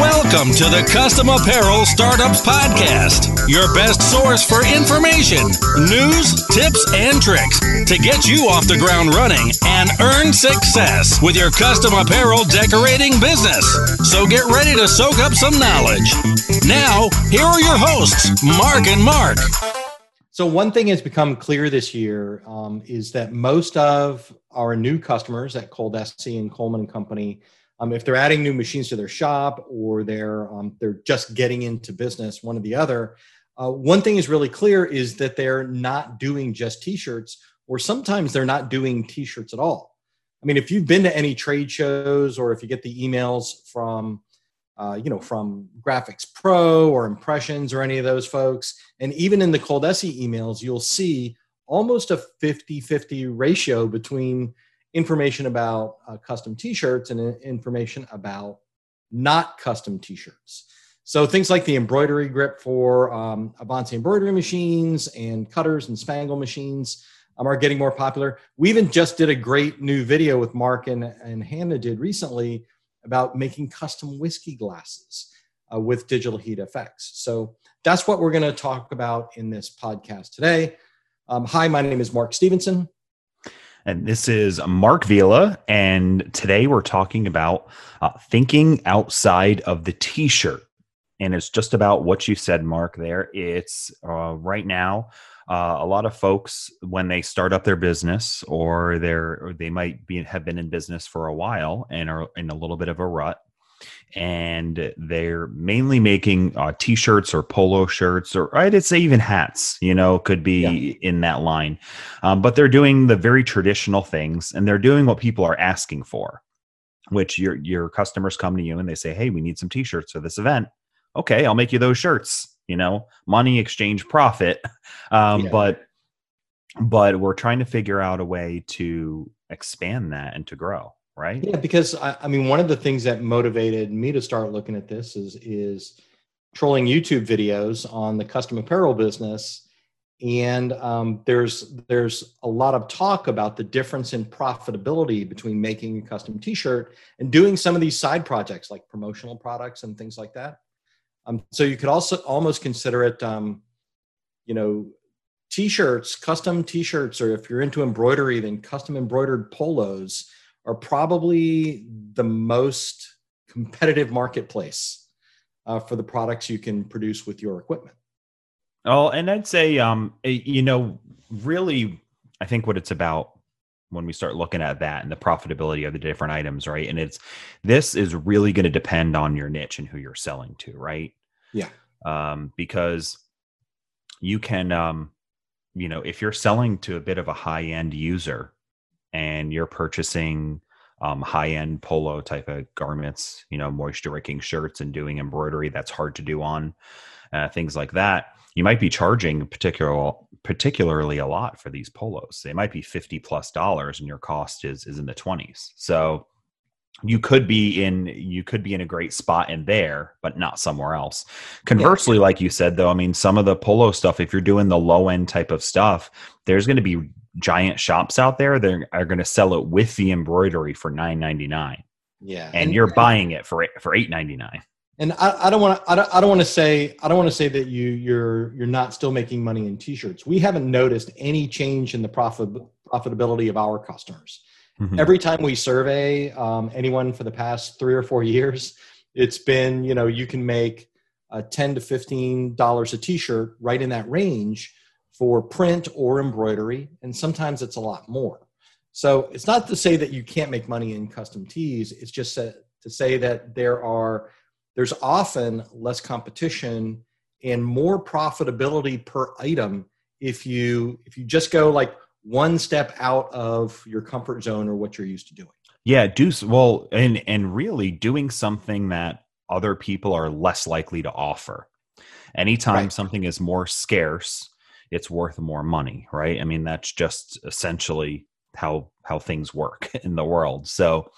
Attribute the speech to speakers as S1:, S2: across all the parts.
S1: Welcome to the Custom Apparel Startups Podcast, your best source for information, news, tips, and tricks to get you off the ground running and earn success with your custom apparel decorating business. So get ready to soak up some knowledge. Now, here are your hosts, Mark and Mark.
S2: So one thing has become clear this year um, is that most of our new customers at Coldesi and Coleman and Company um, if they're adding new machines to their shop or they're um, they're just getting into business, one or the other, uh, one thing is really clear is that they're not doing just T-shirts, or sometimes they're not doing T-shirts at all. I mean, if you've been to any trade shows or if you get the emails from uh, you know, from Graphics Pro or Impressions or any of those folks. And even in the Coldesi emails, you'll see almost a 50 50 ratio between information about uh, custom t-shirts and information about not custom t-shirts so things like the embroidery grip for um, Avance embroidery machines and cutters and spangle machines um, are getting more popular. We even just did a great new video with Mark and, and Hannah did recently about making custom whiskey glasses uh, with digital heat effects. So that's what we're going to talk about in this podcast today. Um, hi, my name is Mark Stevenson.
S3: And this is Mark Vila. And today we're talking about uh, thinking outside of the t shirt. And it's just about what you said, Mark, there. It's uh, right now, uh, a lot of folks, when they start up their business or they're, or they might be, have been in business for a while and are in a little bit of a rut, and they're mainly making uh, t-shirts or polo shirts or i'd say even hats you know could be yeah. in that line um, but they're doing the very traditional things and they're doing what people are asking for which your your customers come to you and they say hey we need some t-shirts for this event okay i'll make you those shirts you know money exchange profit um, yeah. but but we're trying to figure out a way to expand that and to grow right?
S2: Yeah, because I, I, mean, one of the things that motivated me to start looking at this is is trolling YouTube videos on the custom apparel business, and um, there's there's a lot of talk about the difference in profitability between making a custom T-shirt and doing some of these side projects like promotional products and things like that. Um, so you could also almost consider it, um, you know, t-shirts, custom t-shirts, or if you're into embroidery, then custom embroidered polos are probably the most competitive marketplace uh, for the products you can produce with your equipment.
S3: Oh, and I'd say, um, eh, you know, really, I think what it's about when we start looking at that and the profitability of the different items, right? And it's this is really going to depend on your niche and who you're selling to, right?
S2: Yeah.
S3: Um, because you can, um, you know, if you're selling to a bit of a high end user, and you're purchasing um, high end polo type of garments, you know, moisture wicking shirts and doing embroidery that's hard to do on uh, things like that, you might be charging particular particularly a lot for these polos. They might be fifty plus dollars, and your cost is is in the twenties. So you could be in you could be in a great spot in there but not somewhere else conversely yeah. like you said though i mean some of the polo stuff if you're doing the low end type of stuff there's going to be giant shops out there that are going to sell it with the embroidery for nine ninety nine.
S2: Yeah,
S3: and, and you're buying it for for eight ninety nine.
S2: And I, I don't want to. I don't, I don't want to say. I don't want to say that you you're you're not still making money in t-shirts. We haven't noticed any change in the profit profitability of our customers. Mm-hmm. Every time we survey um, anyone for the past three or four years, it's been you know you can make uh, ten to fifteen dollars a t-shirt right in that range for print or embroidery, and sometimes it's a lot more. So it's not to say that you can't make money in custom tees. It's just to say that there are there's often less competition and more profitability per item if you if you just go like one step out of your comfort zone or what you're used to doing.
S3: Yeah, do well, and and really doing something that other people are less likely to offer. Anytime right. something is more scarce, it's worth more money, right? I mean, that's just essentially how how things work in the world. So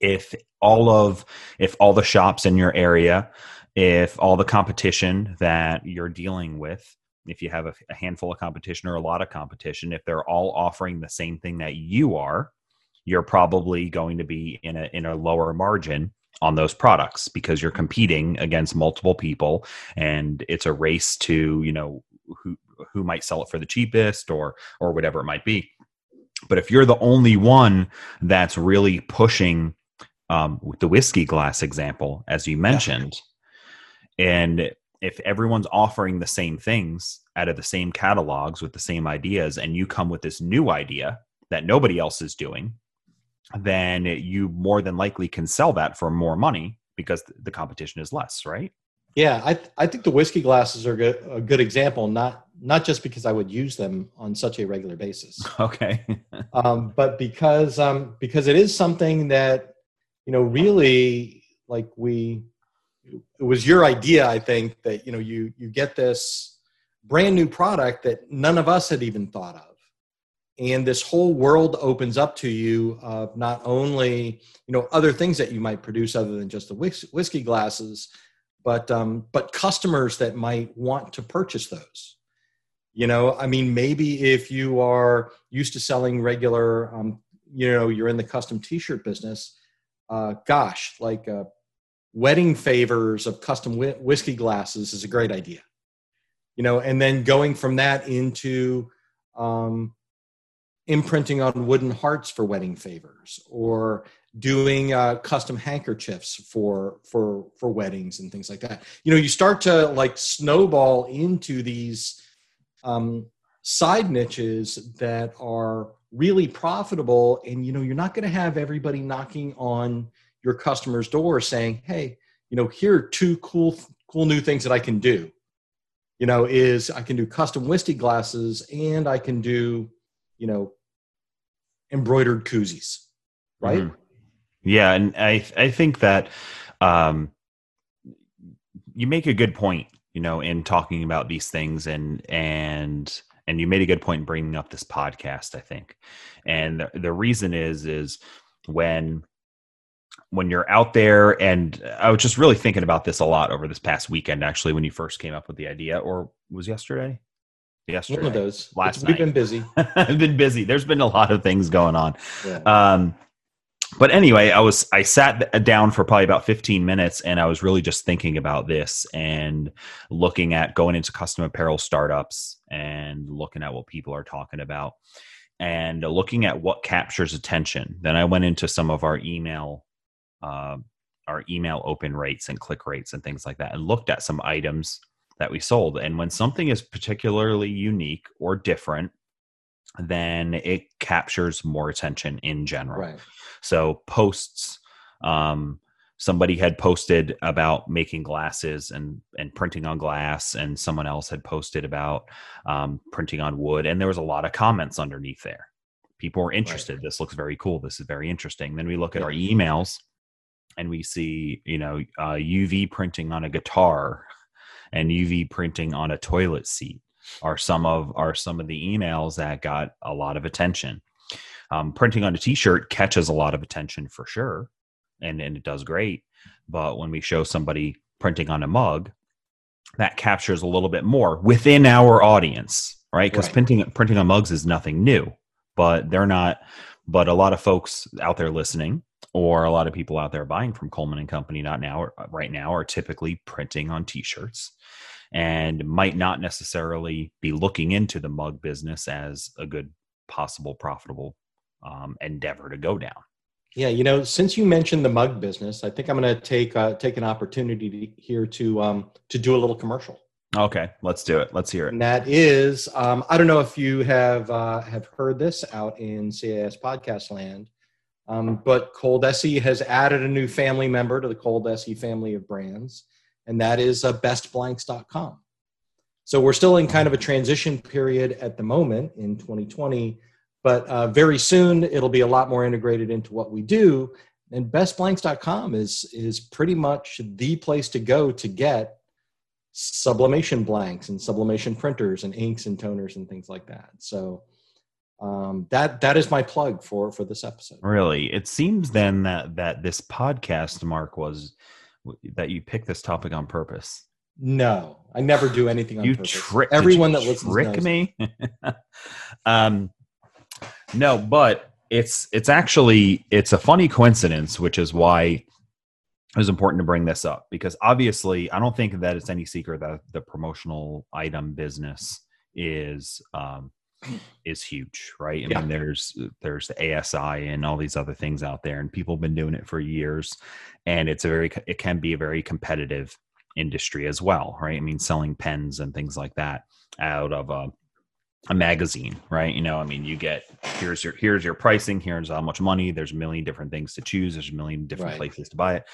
S3: if all of if all the shops in your area, if all the competition that you're dealing with, if you have a, a handful of competition or a lot of competition, if they're all offering the same thing that you are, you're probably going to be in a in a lower margin on those products because you're competing against multiple people and it's a race to you know who who might sell it for the cheapest or or whatever it might be but if you're the only one that's really pushing um, the whiskey glass example as you mentioned yeah. and if everyone's offering the same things out of the same catalogs with the same ideas and you come with this new idea that nobody else is doing then you more than likely can sell that for more money because the competition is less, right?
S2: Yeah, I th- I think the whiskey glasses are good, a good example. Not not just because I would use them on such a regular basis.
S3: Okay.
S2: um, but because um, because it is something that you know really like we it was your idea i think that you know you you get this brand new product that none of us had even thought of. And this whole world opens up to you of not only you know other things that you might produce other than just the whiskey glasses but um, but customers that might want to purchase those. You know i mean maybe if you are used to selling regular um, you know you're in the custom t-shirt business uh, gosh like uh, wedding favors of custom whiskey glasses is a great idea. You know and then going from that into um, imprinting on wooden hearts for wedding favors or doing uh, custom handkerchiefs for for for weddings and things like that. You know you start to like snowball into these um, side niches that are really profitable and you know you're not going to have everybody knocking on your customer's door saying hey you know here are two cool cool new things that i can do you know is i can do custom whiskey glasses and i can do you know embroidered koozies, right? Mm-hmm.
S3: Yeah, and I I think that um, you make a good point, you know, in talking about these things, and and and you made a good point in bringing up this podcast. I think, and the, the reason is is when when you're out there and i was just really thinking about this a lot over this past weekend actually when you first came up with the idea or was yesterday yesterday.
S2: One of those.
S3: Last
S2: We've been busy.
S3: I've been busy. There's been a lot of things going on. Yeah. Um, but anyway, I was I sat down for probably about 15 minutes, and I was really just thinking about this and looking at going into custom apparel startups and looking at what people are talking about and looking at what captures attention. Then I went into some of our email. Uh, our email open rates and click rates and things like that and looked at some items that we sold. And when something is particularly unique or different, then it captures more attention in general. Right. So posts, um, somebody had posted about making glasses and and printing on glass, and someone else had posted about um, printing on wood, and there was a lot of comments underneath there. People were interested. Right. This looks very cool. This is very interesting. Then we look at our emails, and we see you know uh, UV printing on a guitar and UV printing on a toilet seat are some of are some of the emails that got a lot of attention. Um, printing on a T-shirt catches a lot of attention for sure, and and it does great. But when we show somebody printing on a mug, that captures a little bit more within our audience, right? Because right. printing printing on mugs is nothing new, but they're not. But a lot of folks out there listening or a lot of people out there buying from Coleman and Company not now or uh, right now are typically printing on t-shirts and might not necessarily be looking into the mug business as a good possible profitable um, endeavor to go down.
S2: Yeah, you know, since you mentioned the mug business, I think I'm going to take uh, take an opportunity to, here to um, to do a little commercial.
S3: Okay, let's do it. Let's hear it.
S2: And that is, um, I don't know if you have uh, have heard this out in CAS podcast land, um, but Coldesi has added a new family member to the Coldesi family of brands, and that is uh, bestblanks.com. So we're still in kind of a transition period at the moment in 2020, but uh, very soon it'll be a lot more integrated into what we do. And bestblanks.com is is pretty much the place to go to get sublimation blanks and sublimation printers and inks and toners and things like that. So um, that that is my plug for for this episode.
S3: Really, it seems then that that this podcast, Mark, was that you picked this topic on purpose.
S2: No, I never do anything on
S3: you
S2: purpose.
S3: Tri-
S2: Everyone that listens
S3: trick
S2: knows.
S3: me. um, no, but it's it's actually it's a funny coincidence, which is why it was important to bring this up because obviously I don't think that it's any secret that the promotional item business is um, is huge, right? I
S2: Yeah.
S3: mean, there's uh, there's the ASI and all these other things out there, and people have been doing it for years, and it's a very it can be a very competitive industry as well, right? I mean, selling pens and things like that out of a a magazine, right? You know, I mean, you get here's your here's your pricing, here's how much money. There's a million different things to choose. There's a million different
S2: Right.
S3: places to buy it.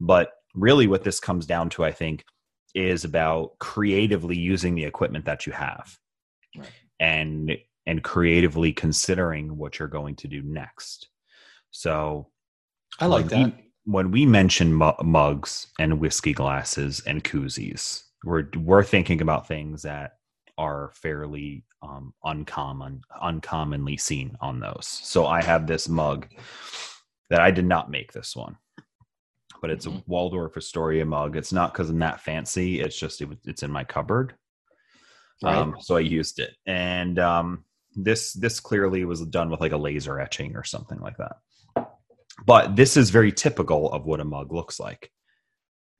S3: But really, what this comes down to, I think, is about creatively using the equipment that you have,
S2: Right.
S3: And and creatively considering what you're going to do next. So
S2: I like that.
S3: we- when we mention mu- mugs and whiskey glasses and koozies, we're we're thinking about things that are fairly um, uncommon, uncommonly seen on those. So I have this mug that I did not make this one, but it's a
S2: Mhm.
S3: Waldorf Astoria mug. It's not because I'm that fancy. It's just it, it's in my cupboard.
S2: Right.
S3: Um, so I used it, and um, this this clearly was done with like a laser etching or something like that. But this is very typical of what a mug looks like.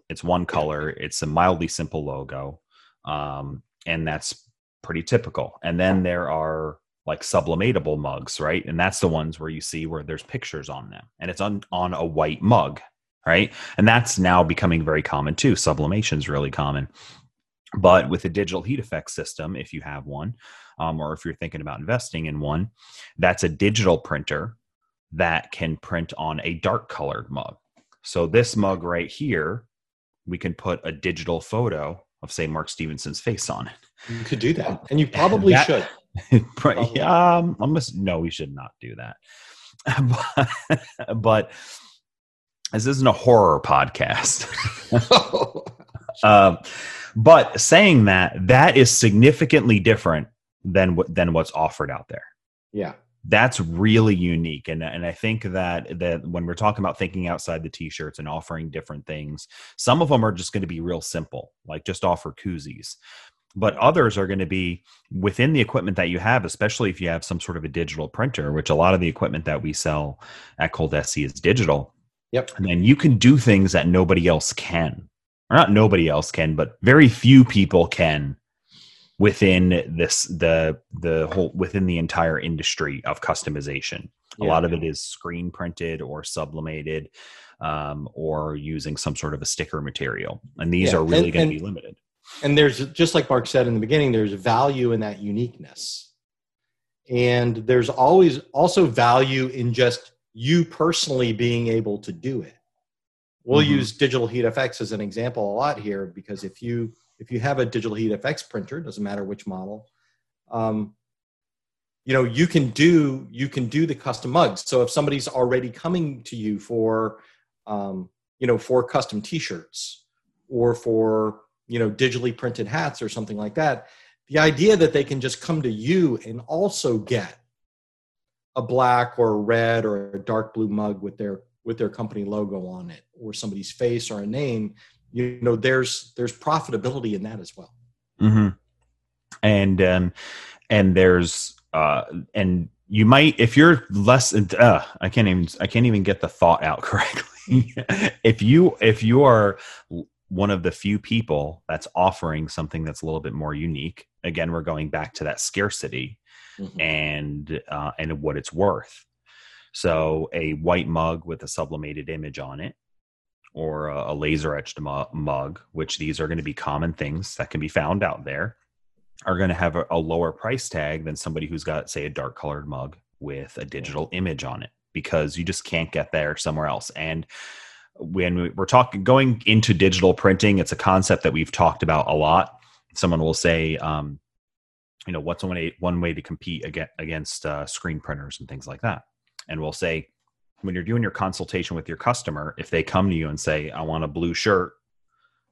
S3: It's one color. It's a mildly simple logo, um, and that's pretty typical. And then there are like sublimatable mugs, right? And that's the ones where you see where there's pictures on them, and it's on on a white mug, right? And that's now becoming very common too. Sublimation is really common. But with a digital heat effect system, if you have one, um, or if you're thinking about investing in one, that's a digital printer that can print on a dark colored mug. So this mug right here, we can put a digital photo of say Mark Stevenson's face on it.
S2: You could do that, and you probably
S3: That-
S2: should.
S3: Yeah, um, I'm just, no, we should not do that. but, but this isn't a horror podcast. Um, but saying that, that is significantly different than what than what's offered out there.
S2: yeah,
S3: That's really unique, and and I think that that when we're talking about thinking outside the t-shirts and offering different things, some of them are just going to be real simple, like just offer koozies. But others are going to be within the equipment that you have, especially if you have some sort of a digital printer, which a lot of the equipment that we sell at Coldesi is digital.
S2: Yep.
S3: And then you can do things that nobody else can or not nobody else can, but very few people can within this the the whole within the entire industry of customization. A
S2: Yeah.
S3: lot of it is screen printed or sublimated, um, or using some sort of a sticker material, and these
S2: Yeah,
S3: are really going to be limited.
S2: and there's just like Mark said in the beginning, there's value in that uniqueness, and there's always also value in just you personally being able to do it. We'll
S3: Mhm.
S2: use digital heat effects as an example a lot here because if you if you have a digital heat effects printer, doesn't matter which model, um, you know you can do you can do the custom mugs. So if somebody's already coming to you for um, you know for custom T-shirts or for you know digitally printed hats or something like that, the idea that they can just come to you and also get a black or a red or a dark blue mug with their with their company logo on it or somebody's face or a name you know there's there's profitability in that as well
S3: hmm And um, and there's uh, and you might if you're less uh, I can't even I can't even get the thought out correctly. if you if you are one of the few people that's offering something that's a little bit more unique, again we're going back to that scarcity and uh, and what it's worth. So a white mug with a sublimated image on it, or a, laser etched mu- mug, which these are going to be common things that can be found out there, are going to have a, a lower price tag than somebody who's got say a dark colored mug with a digital image on it because you just can't get there somewhere else. And when we- we're talking going into digital printing it's a concept that we've talked about a lot. Someone will say um, you know what's one way, one way to compete against, against uh, screen printers and things like that and we'll say when you're doing your consultation with your customer if they come to you and say i want a blue shirt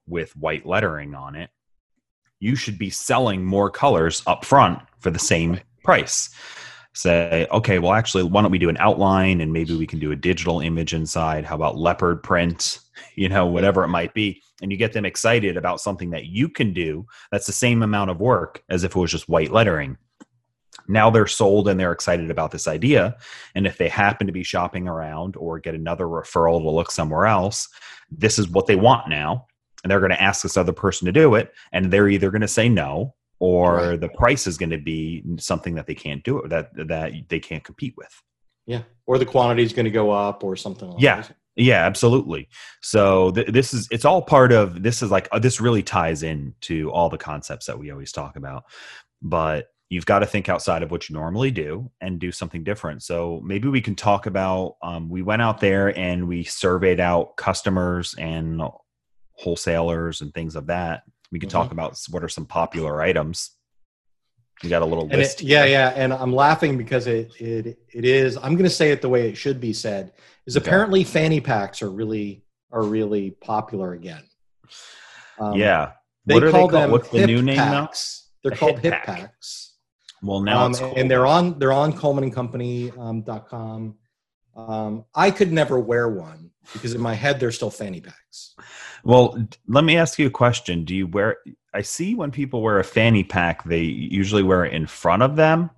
S3: with white lettering on it you should be selling more colors up front for the same price. Say okay well actually why don't we do an outline and maybe we can do a digital image inside? How about leopard print? You know whatever it might be. And you get them excited about something that you can do that's the same amount of work as if it was just white lettering now they're sold and they're excited about this idea and if they happen to be shopping around or get another referral to look somewhere else this is what they want now and they're going to ask this other person to do it and they're either going to say no or
S2: Right.
S3: the price is going to be something that they can't do it that that they can't compete with
S2: Yeah. Or the quantity is going to go up or something like
S3: Yeah.
S2: that.
S3: yeah absolutely so th- this is it's all part of this is like uh, this really ties in to all the concepts that we always talk about but you've got to think outside of what you normally do and do something different so maybe we can talk about um, we went out there and we surveyed out customers and wholesalers and things of that we can talk about what are some popular items you got a little
S2: And
S3: list
S2: it, yeah, yeah, and I'm laughing because it it it is. I'm going to say it the way it should be said. Is
S3: Okay.
S2: apparently fanny packs are really are really popular again. Um,
S3: yeah
S2: they
S3: what are
S2: call
S3: they called
S2: them
S3: what's the new name now.
S2: They're called
S3: hip
S2: hip
S3: pack.
S2: packs.
S3: Well now
S2: um,
S3: it's
S2: and they're on they're on Coleman and Company um, dot com. Um, I could never wear one because in my head they're still fanny packs.
S3: Well, let me ask you a question. Do you wear? I see when people wear a fanny pack, they usually wear it in front of them,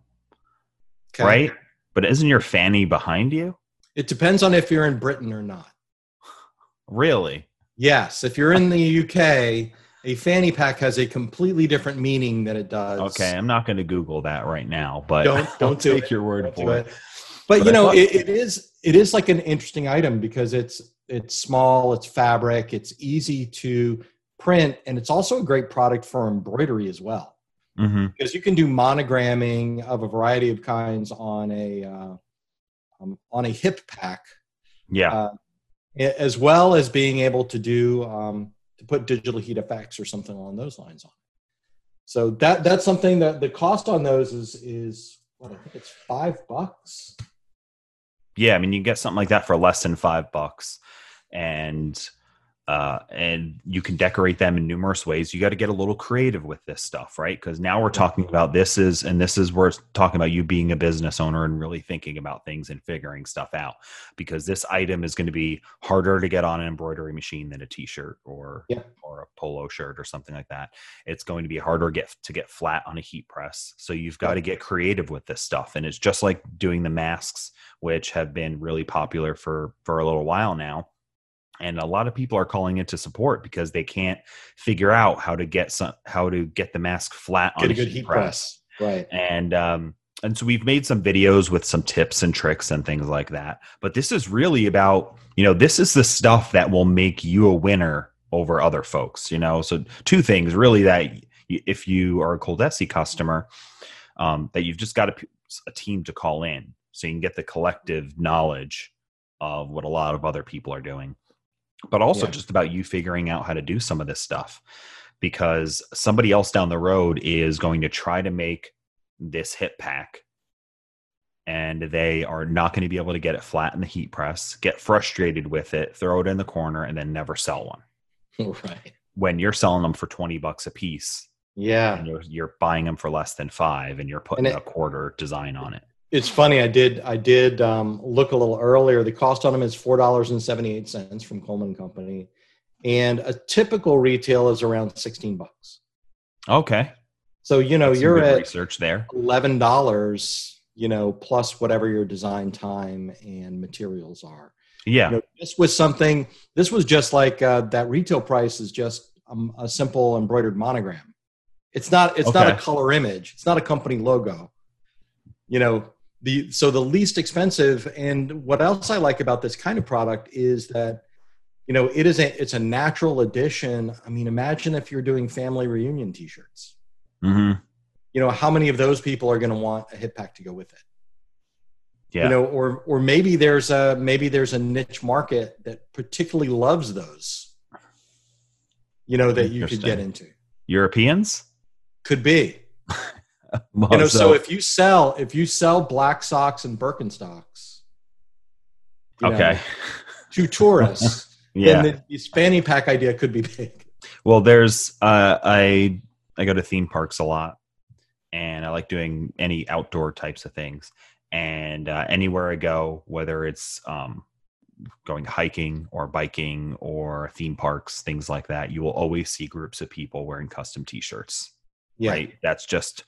S2: Okay?
S3: right? But isn't your fanny behind you?
S2: It depends on if you're in Britain or not.
S3: Really?
S2: Yes, if you're in the UK, a fanny pack has a completely different meaning than it does.
S3: Okay, I'm not going to Google that right now, but
S2: Don't- don't do
S3: take
S2: it.
S3: your word
S2: Don't
S3: for it.
S2: it. But,
S3: But
S2: you know,
S3: thought-
S2: it, it is it is like an interesting item because it's it's small, it's fabric, it's easy to print, and it's also a great product for embroidery as well.
S3: hmm
S2: because you can do monogramming of a variety of kinds on a uh, um, on a hip pack,
S3: Yeah.
S2: uh, as well as being able to do um, to put digital heat effects or something along those lines on. So that that's something that the cost on those is is what I think it's five bucks.
S3: yeah. I mean, you can get something like that for less than five bucks, and uh, and you can decorate them in numerous ways. You got to get a little creative with this stuff, right? Because now we're talking about this is, and this is where it's talking about you being a business owner and really thinking about things and figuring stuff out. Because this item is going to be harder to get on an embroidery machine than a T-shirt or
S2: Yeah.
S3: or a polo shirt or something like that. It's going to be harder get to get flat on a heat press. So you've got to get creative with this stuff, and it's just like doing the masks, which have been really popular for for a little while now and a lot of people are calling into support because they can't figure out how to get some how to get the mask flat on
S2: Get a good heat press, right?
S3: and um and so we've made some videos with some tips and tricks and things like that. But this is really about you know this is the stuff that will make you a winner over other folks you know? So two things really that if you are a coldesi customer um, that you've just got a team to call in so you can get the collective knowledge of what a lot of other people are doing but also
S2: Yeah.
S3: just about you figuring out how to do some of this stuff because somebody else down the road is going to try to make this hip pack and they are not going to be able to get it flat in the heat press get frustrated with it throw it in the corner and then never sell one
S2: right.
S3: when you're selling them for 20 bucks a piece
S2: Yeah,
S3: and you're, you're buying them for less than five and you're putting
S2: And it-
S3: a quarter design on it
S2: it's funny. I did I did um, look a little earlier. The cost on them is four dollars and seventy eight cents from Coleman Company, and a typical retail is around sixteen bucks.
S3: okay
S2: So you know
S3: That's
S2: you're at
S3: research there
S2: eleven dollars, you know, plus whatever your design time and materials are.
S3: yeah
S2: You know, this was something. This was just like uh, that retail price is just um, a simple embroidered monogram. It's not. It's not a color image. It's not a company logo. You know the so the least expensive. And what else I like about this kind of product is that you know it is a it's a natural addition. I mean, imagine if you're doing family reunion T-shirts.
S3: hmm
S2: You know how many of those people are going to want a hip pack to go with it
S3: yeah
S2: you know or or maybe there's a maybe there's a niche market that particularly loves those you know that you could get into
S3: europeans
S2: could be you know so, if you sell if you sell black socks and birkenstocks you know,
S3: okay
S2: to tourists
S3: yeah
S2: then the, fanny pack idea could be big
S3: Well, there's uh, I I go to theme parks a lot, and I like doing any outdoor types of things. And uh, anywhere I go, whether it's um, going hiking or biking or theme parks, things like that, you will always see groups of people wearing custom T-shirts.
S2: yeah
S3: Right? That's just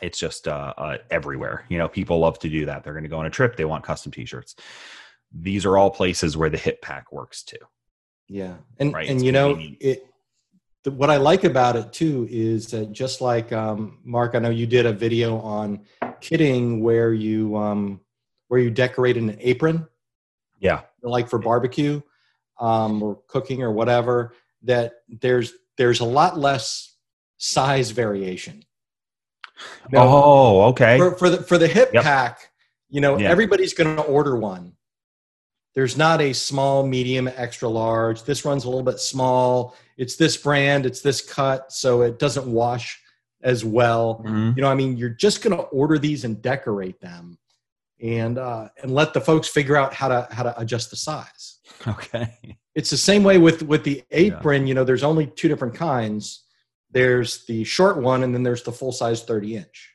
S3: it's just uh, uh, everywhere. You know, people love to do that. They're going to go on a trip. They want custom T-shirts. These are all places where the hip pack works too.
S2: Yeah, and
S3: Right,
S2: and
S3: it's
S2: you know it. The, what I like about it too is that just like um, Mark, I know you did a video on kitting where you um, where you decorate an apron,
S3: Yeah.
S2: like for barbecue um, or cooking or whatever. That there's there's a lot less size variation. You know,
S3: Oh, okay.
S2: for, for the for the hip
S3: Yep.
S2: pack, you know,
S3: Yeah.
S2: everybody's going to order one. There's not a small, medium, extra large. This runs a little bit small. It's this brand. It's this cut, so it doesn't wash as well.
S3: Mhm.
S2: You know, I mean, you're just going to order these and decorate them, and uh, and let the folks figure out how to how to adjust the size.
S3: Okay.
S2: It's the same way with with the apron. You know, there's only two different kinds. There's the short one, and then there's the full size 30 inch.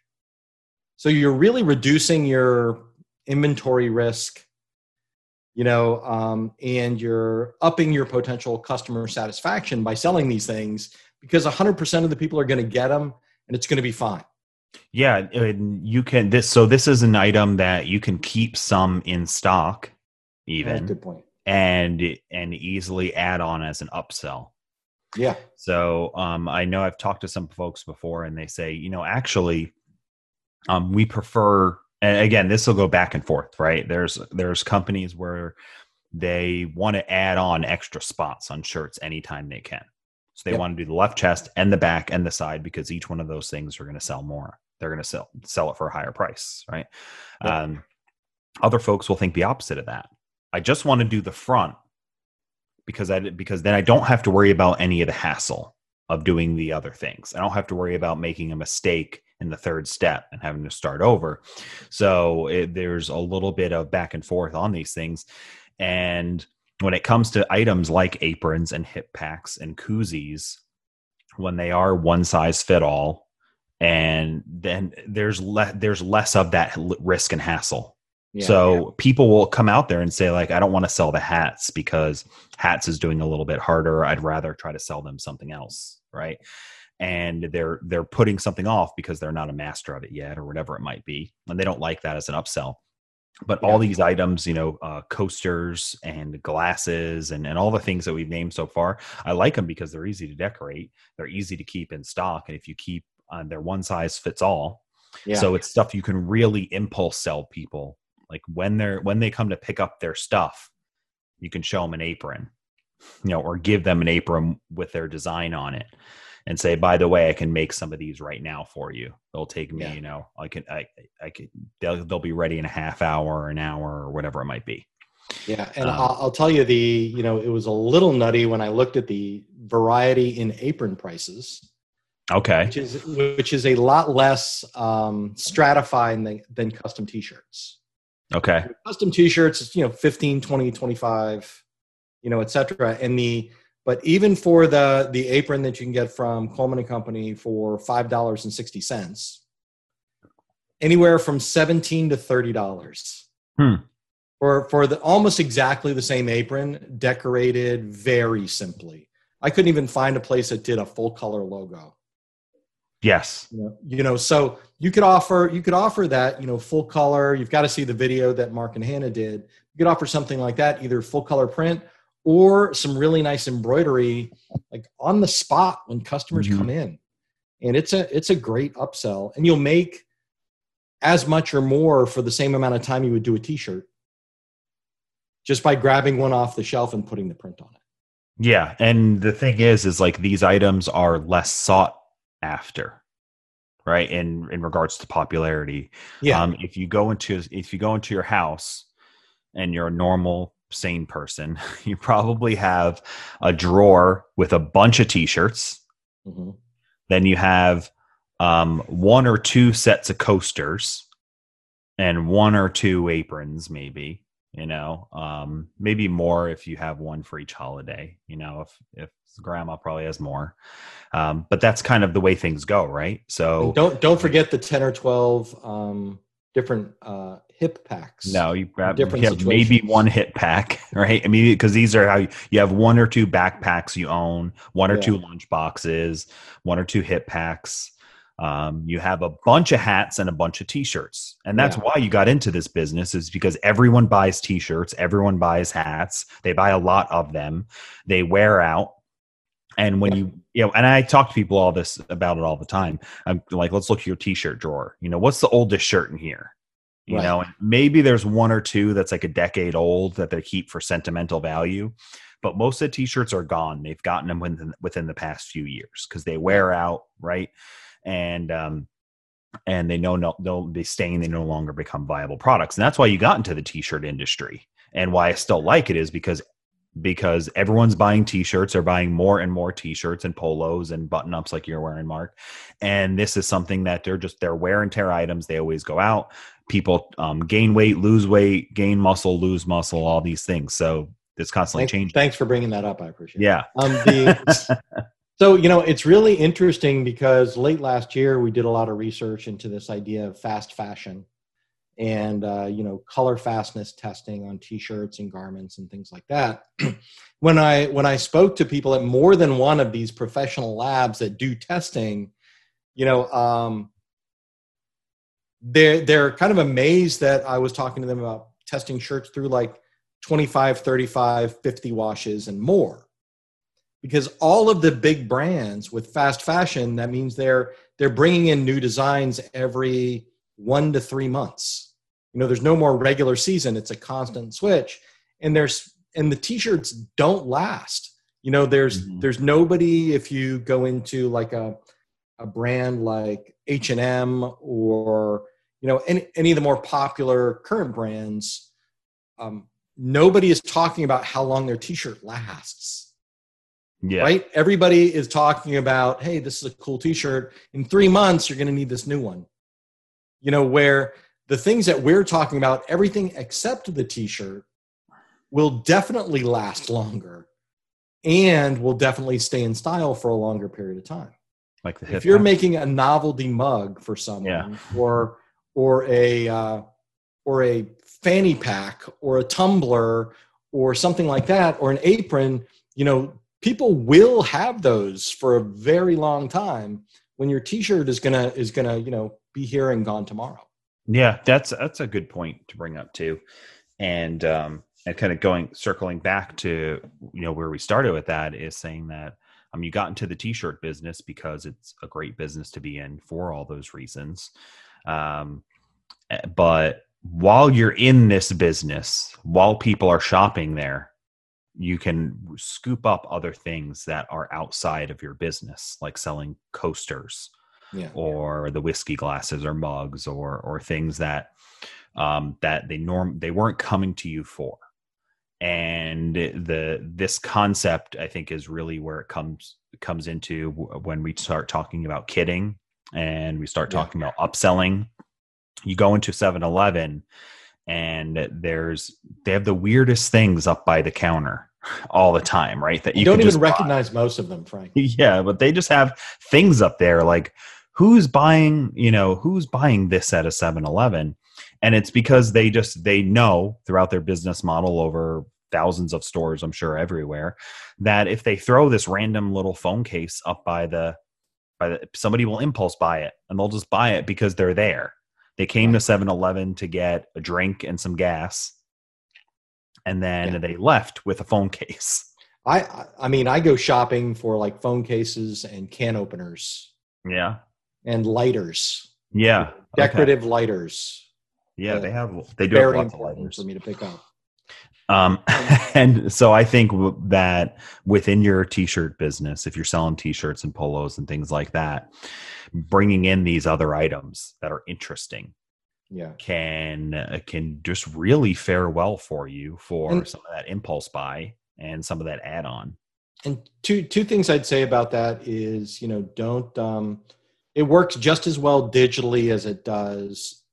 S2: So you're really reducing your inventory risk, you know, um, and you're upping your potential customer satisfaction by selling these things because 100% of the people are going to get them, and it's going to be fine.
S3: Yeah, and you can this. So this is an item that you can keep some in stock, even
S2: good point.
S3: and and easily add on as an upsell.
S2: Yeah,
S3: So um, I know I've talked to some folks before, and they say, you know, actually, um, we prefer. And again, this will go back and forth, right? There's there's companies where they want to add on extra spots on shirts anytime they can. So they
S2: Yep.
S3: want to do the left chest and the back and the side because each one of those things are going to sell more. They're going to sell sell it for a higher price, right?
S2: Yep.
S3: Um, other folks will think the opposite of that. I just want to do the front because I because then I don't have to worry about any of the hassle of doing the other things. I don't have to worry about making a mistake in the third step and having to start over. So it, there's a little bit of back and forth on these things, and when it comes to items like aprons and hip packs and koozies, when they are one size fit all, and then there's le- there's less of that risk and hassle
S2: yeah.
S3: so people will come out there and say, like, I don't want to sell the hats because hats is doing a little bit harder. I'd rather try to sell them something else, right? And they're they're putting something off because they're not a master of it yet, or whatever it might be, and they don't like that as an upsell. But all these items, you know, uh, coasters and glasses and, and all the things that we've named so far, I like them because they're easy to decorate. They're easy to keep in stock. And if you keep uh, they're one size fits all,
S2: yeah.
S3: so it's stuff you can really impulse sell people. Like when they're when they come to pick up their stuff, you can show them an apron, you know, or give them an apron with their design on it, and say, by the way, I can make some of these right now for you. They'll take me,
S2: Yeah.
S3: you know, I can, I, I can, they'll they'll be ready in a half hour or an hour or whatever it might be.
S2: Yeah, and
S3: Um,
S2: I'll, I'll tell you the you know it was a little nutty when I looked at the variety in apron prices,
S3: Okay,
S2: which is which is a lot less um, stratified than, than custom T-shirts.
S3: Okay,
S2: Custom T-shirts, you know, 15, 20, 25, you know, et cetera. And the but even for the the apron that you can get from Coleman and Company for five dollars and sixty cents, anywhere from seventeen to thirty dollars.
S3: Hmm.
S2: For for the almost exactly the same apron, decorated very simply. I couldn't even find a place that did a full color logo.
S3: Yes,
S2: You know, you know, so you could offer you could offer that, you know, full color. You've got to see the video that Mark and Hannah did. You could offer something like that, either full color print or some really nice embroidery, like on the spot when customers
S3: Mhm.
S2: come in. And it's a it's a great upsell, and you'll make as much or more for the same amount of time you would do a T-shirt, just by grabbing one off the shelf and putting the print on it.
S3: yeah. And the thing is, is like these items are less sought after, right? In in regards to popularity,
S2: Yeah,
S3: Um, if you go into if you go into your house and you're a normal sane person, you probably have a drawer with a bunch of t-shirts.
S2: Mhm.
S3: Then you have um, one or two sets of coasters and one or two aprons, maybe. You know, um, maybe more if you have one for each holiday. You know, if if grandma probably has more, um, but that's kind of the way things go, right? So
S2: And don't don't forget the ten or twelve um, different uh, hip packs.
S3: No, you grab you have maybe one hip pack, right? I mean, because these are how you, you have one or two backpacks you own, one or
S2: Yeah.
S3: two lunch boxes, one or two hip packs, Um, you have a bunch of hats and a bunch of t-shirts, and that's
S2: Yeah.
S3: why you got into this business is because everyone buys t-shirts, everyone buys hats. They buy a lot of them. They wear out, and when you you know, and I talk to people all this about it all the time. I'm like, let's look at your t-shirt drawer. You know, what's the oldest shirt in here? You
S2: Right.
S3: know, and maybe there's one or two that's like a decade old that they keep for sentimental value, but most of the t-shirts are gone. They've gotten them within within the past few years because they wear out, right? And um, and they know no, they'll be staying. They no longer become viable products, and that's why you got into the t-shirt industry. And why I still like it is because because everyone's buying t-shirts they're buying more and more t-shirts and polos and button-ups like you're wearing mark and this is something that they're just they're wear and tear items they always go out people um, gain weight lose weight gain muscle lose muscle all these things so it's constantly
S2: Thank-
S3: changing
S2: Thanks for bringing that up. I appreciate it.
S3: yeah
S2: Um, the, so you know, it's really interesting because late last year we did a lot of research into this idea of fast fashion, and uh, you know, color fastness testing on T-shirts and garments and things like that. when I when I spoke to people at more than one of these professional labs that do testing, you know, um, they're they're kind of amazed that I was talking to them about testing shirts through like 25, 35, 50 washes and more. Because all of the big brands with fast fashion, that means they're they're bringing in new designs every 1 to 3 months. You know, there's no more regular season, it's a constant switch. And there's and the t-shirts don't last. You know, there's
S3: Mhm.
S2: there's nobody if you go into like a a brand like H&M or you know any, any of the more popular current brands um, nobody is talking about how long their t-shirt lasts
S3: yeah.
S2: Right? Everybody is talking about hey this is a cool t-shirt. In three months you're going to need this new one. You know where the things that we're talking about everything except the t-shirt will definitely last longer and will definitely stay in style for a longer period of time.
S3: Like the hip
S2: if you're making a novelty mug for someone or or a uh, or a fanny pack or a tumbler or something like that or an apron you know people will have those for a very long time when your t-shirt is gonna is gonna you know be here and gone tomorrow.
S3: Yeah, that's that's a good point to bring up too, and um, and kind of going circling back to you know where we started with that is saying that um you got into the t-shirt business because it's a great business to be in for all those reasons, um, eh, but while you're in this business, while people are shopping there, you can scoop up other things that are outside of your business, like selling coasters
S2: yeah.
S3: or the whiskey glasses or mugs or or things that um, that they norm they weren't coming to you for. And the this concept i think is really where it comes comes into when we start talking about kitting and we start
S2: Yeah.
S3: talking about upselling. You go into 7-eleven and there's they have the weirdest things up by the counter all the time right? That
S2: you,
S3: you
S2: don't even
S3: just buy.
S2: recognize most of them frank.
S3: Yeah but they just have things up there like who's buying you know who's buying this at a 7-eleven and it's because they just they know throughout their business model over thousands of stores i'm sure everywhere that if they throw this random little phone case up by the by the somebody will impulse buy it and they'll just buy it because they're there. They came to 7-eleven to get a drink and some gas and then
S2: Yeah.
S3: they left with a phone case
S2: I, I mean i go shopping for like phone cases and can openers
S3: yeah
S2: and lighters
S3: yeah Okay.
S2: decorative lighters
S3: Yeah,
S2: Uh,
S3: they have. They do have lots of lighters.
S2: for me to pick up
S3: Um, and so I think that within your t-shirt business, if you're selling t-shirts and polos and things like that, bringing in these other items that are interesting
S2: yeah.
S3: can uh, can just really fare well for you for
S2: And-
S3: some of that impulse buy and some of that add-on.
S2: and two two things i'd say about that is you know don't um it works just as well digitally as it does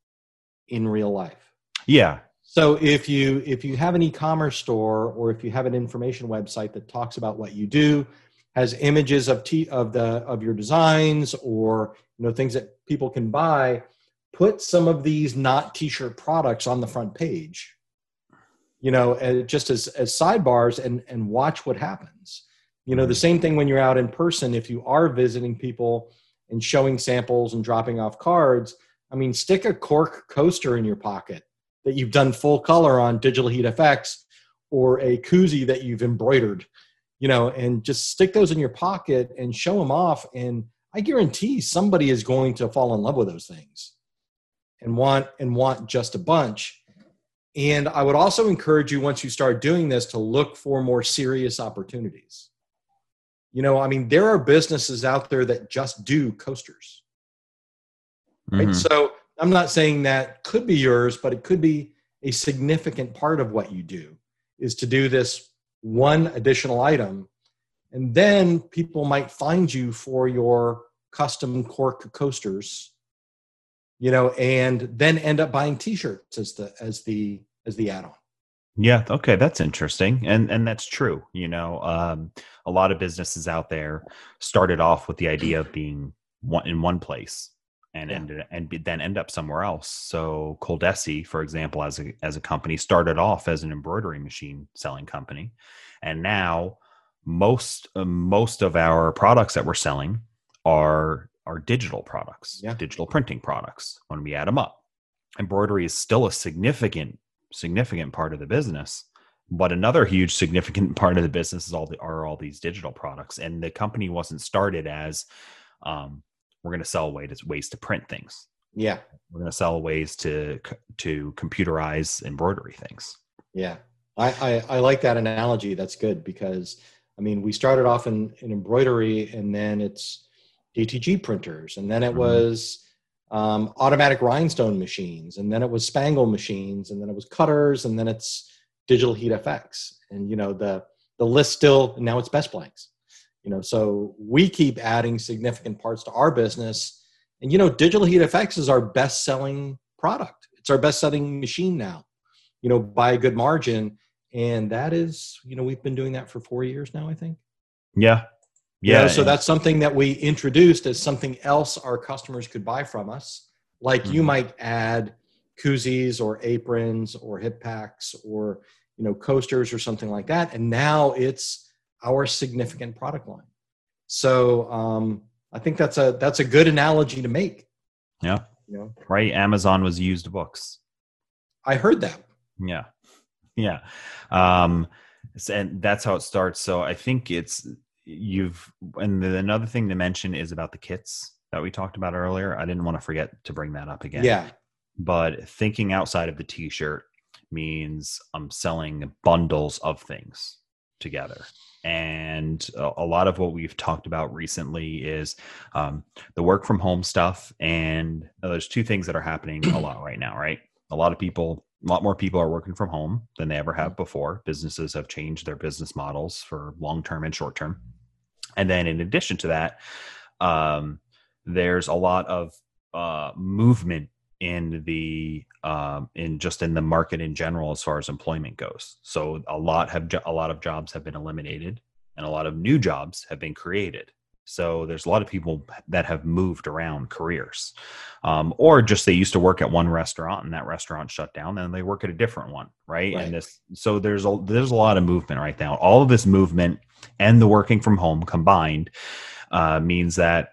S2: in real life.
S3: Yeah,
S2: so if you if you have an e-commerce store or if you have an information website that talks about what you do has images of t of the of your designs or you know things that people can buy put some of these not t-shirt products on the front page you know and just as as sidebars and and watch what happens you know the same thing when you're out in person if you are visiting people and showing samples and dropping off cards. I mean, stick a cork coaster in your pocket that you've done full color on Digital Heat effects or a koozie that you've embroidered, you know, and just stick those in your pocket and show them off. And I guarantee somebody is going to fall in love with those things and want and want just a bunch. And I would also encourage you once you start doing this to look for more serious opportunities. You know, I mean, there are businesses out there that just do coasters. Right. Mm-hmm. So I'm not saying that could be yours, but it could be a significant part of what you do is to do this one additional item. And then people might find you for your custom cork coasters you know, and then end up buying T-shirts as the as the as the add-on.
S3: Yeah. Okay, that's interesting, and and that's true. You know, um, a lot of businesses out there started off with the idea of being one in one place, and yeah. ended and then end up somewhere else. So Coldesi, for example, as a as a company, started off as an embroidery machine selling company, and now most uh, most of our products that we're selling are are digital products, yeah. digital printing products when we add them up. Embroidery is still a significant, significant part of the business. But another huge significant part of the business is all the are all these digital products. And the company wasn't started as um, we're going to sell ways ways to print things.
S2: Yeah,
S3: we're going to sell ways to to computerize embroidery things.
S2: Yeah, I, I, I like that analogy. That's good because I mean we started off in, in embroidery and then it's DTG printers, and then it mm-hmm. was um, automatic rhinestone machines, and then it was spangle machines, and then it was cutters, and then it's digital heat FX, and you know the the list still now it's best blanks. You know, so we keep adding significant parts to our business, and you know, digital heat FX is our best selling product. It's our best selling machine now. You know, by a good margin, and that is you know we've been doing that for four years now, I think.
S3: Yeah,
S2: yeah. You know, so yeah. that's something that we introduced as something else our customers could buy from us. Like mm-hmm. you might add koozies or aprons or hip packs or you know coasters or something like that, and now it's our significant product line. So um, I think that's a that's a good analogy to make.
S3: Yeah. You know? Right. Amazon was used books.
S2: I heard that.
S3: Yeah. Yeah. Um, and that's how it starts. So I think it's you've and the, another thing to mention is about the kits that we talked about earlier. I didn't want to forget to bring that up again.
S2: Yeah.
S3: But thinking outside of the t-shirt means I'm selling bundles of things together. And a, lot of what we've talked about recently is um, the work from home stuff. And there's two things that are happening a lot right now, right? A lot of people a lot more people are working from home than they ever have mm-hmm. before. Businesses have changed their business models for long term and short term. And then in addition to that, um, there's a lot of uh, movement in the um, in just in the market in general as far as employment goes. So a lot have a lot of jobs have been eliminated, and a lot of new jobs have been created. So there's a lot of people that have moved around careers, um, or just they used to work at one restaurant and that restaurant shut down, and they work at a different one, right? right? And this, so there's a there's a lot of movement right now. All of this movement and the working from home combined uh, means that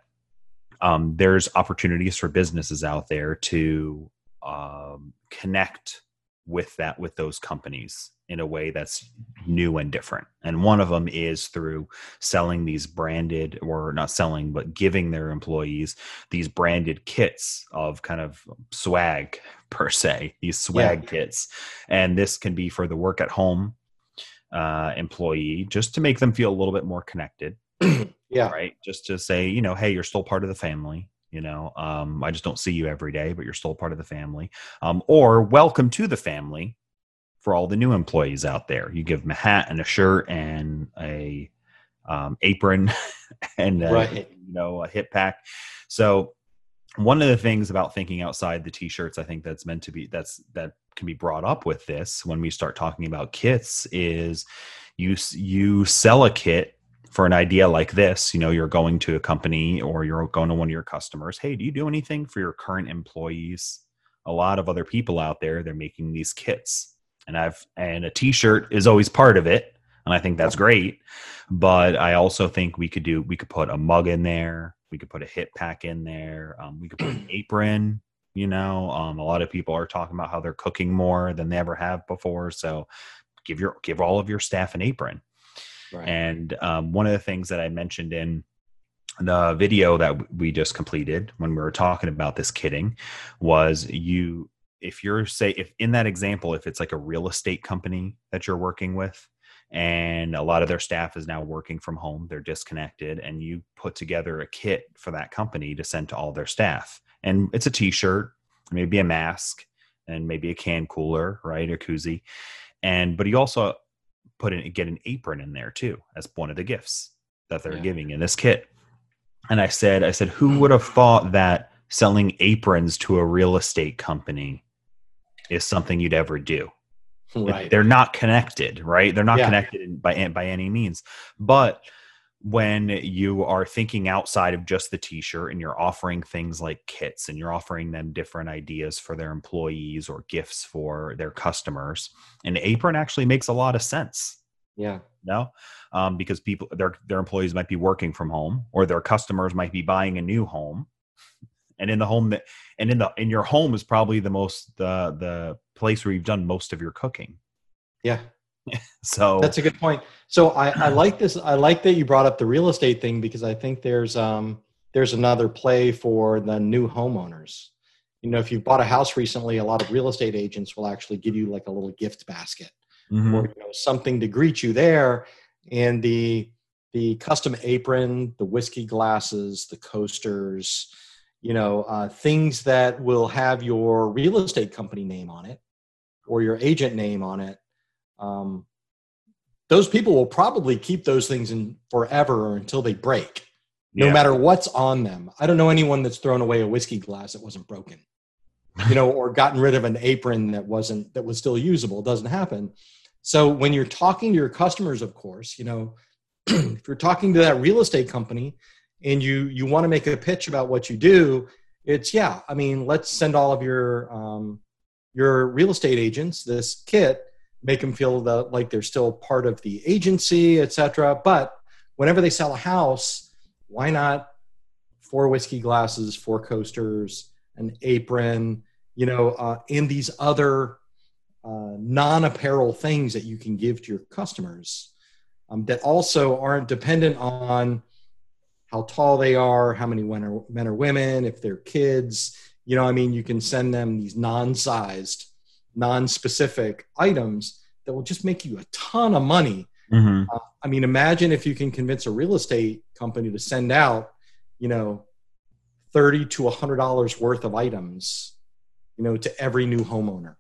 S3: um, there's opportunities for businesses out there to um, connect with that with those companies in a way that's new and different. And one of them is through selling these branded, or not selling, but giving their employees these branded kits of kind of swag per se, these swag yeah. kits. And this can be for the work at home uh, employee just to make them feel a little bit more connected.
S2: yeah.
S3: Right. Just to say, you know, hey, you're still part of the family you know um, i just don't see you every day but you're still part of the family um, or welcome to the family for all the new employees out there. You give them a hat and a shirt and a um, apron and a, right. you know a hip pack. So one of the things about thinking outside the t-shirts, I think that's meant to be that's that can be brought up with this when we start talking about kits is you you sell a kit for an idea like this you know you're going to a company or you're going to one of your customers hey do you do anything for your current employees a lot of other people out there they're making these kits and I've and a t-shirt is always part of it, and I think that's great. But I also think we could do we could put a mug in there, We could put a hip pack in there. Um, we could put an apron. You know, um, a lot of people are talking about how they're cooking more than they ever have before. So give your give all of your staff an apron. Right. And um, one of the things that I mentioned in the video that we just completed when we were talking about this kitting was you if you're say if in that example if it's like a real estate company that you're working with and a lot of their staff is now working from home they're disconnected and you put together a kit for that company to send to all their staff and it's a t-shirt maybe a mask and maybe a can cooler right a koozie and but you also put in get an apron in there too. As one of the gifts that they're yeah. giving in this kit. And i said i said who would have thought that selling aprons to a real estate company is something you'd ever do? Right. they're not connected right? They're not yeah. connected by by any means. But when you are thinking outside of just the t-shirt and you're offering things like kits and you're offering them different ideas for their employees or gifts for their customers an apron actually makes a lot of sense.
S2: Yeah.
S3: No um, because people their their employees might be working from home or their customers might be buying a new home. And in the home that and in the in your home is probably the most the the place where you've done most of your cooking.
S2: Yeah
S3: so
S2: that's a good point. So I, I like this. I like that you brought up the real estate thing because I think there's um there's another play for the new homeowners. You know, if you've bought a house recently, a lot of real estate agents will actually give you like a little gift basket mm-hmm. or you know something to greet you there. And the the custom apron, the whiskey glasses, the coasters, you know, uh, things that will have your real estate company name on it or your agent name on it um, those people will probably keep those things in forever or until they break, no yeah. matter what's on them. I don't know anyone that's thrown away a whiskey glass that wasn't broken, you know, or gotten rid of an apron that wasn't that was still usable. It doesn't happen. So when you're talking to your customers, of course, you know, if you're talking to that real estate company and you you want to make a pitch about what you do, it's yeah. I mean, let's send all of your um, your real estate agents this kit make them feel the, like they're still part of the agency, etc. But whenever they sell a house, why not four whiskey glasses, four coasters, an apron, you know, uh, and these other uh, non-apparel things that you can give to your customers um, that also aren't dependent on how tall they are, how many men or, men or women, if they're kids. You know, I mean, you can send them these non-sized non-specific items that will just make you a ton of money. Mm-hmm. Uh, I mean, imagine if you can convince a real estate company to send out, you know, thirty to a hundred dollars worth of items, you know, to every new homeowner,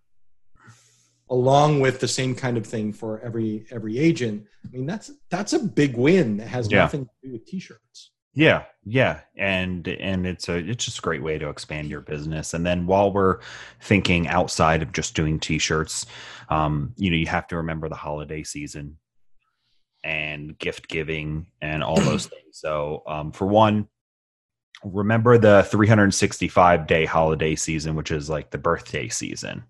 S2: along with the same kind of thing for every every agent. I mean, that's that's a big win that has yeah. nothing to do with t-shirts.
S3: Yeah, yeah, and and it's a it's just a great way to expand your business. And then while we're thinking outside of just doing t-shirts, um, you know, you have to remember the holiday season and gift giving and all those things. So, um, for one, remember the 365 day holiday season, which is like the birthday season.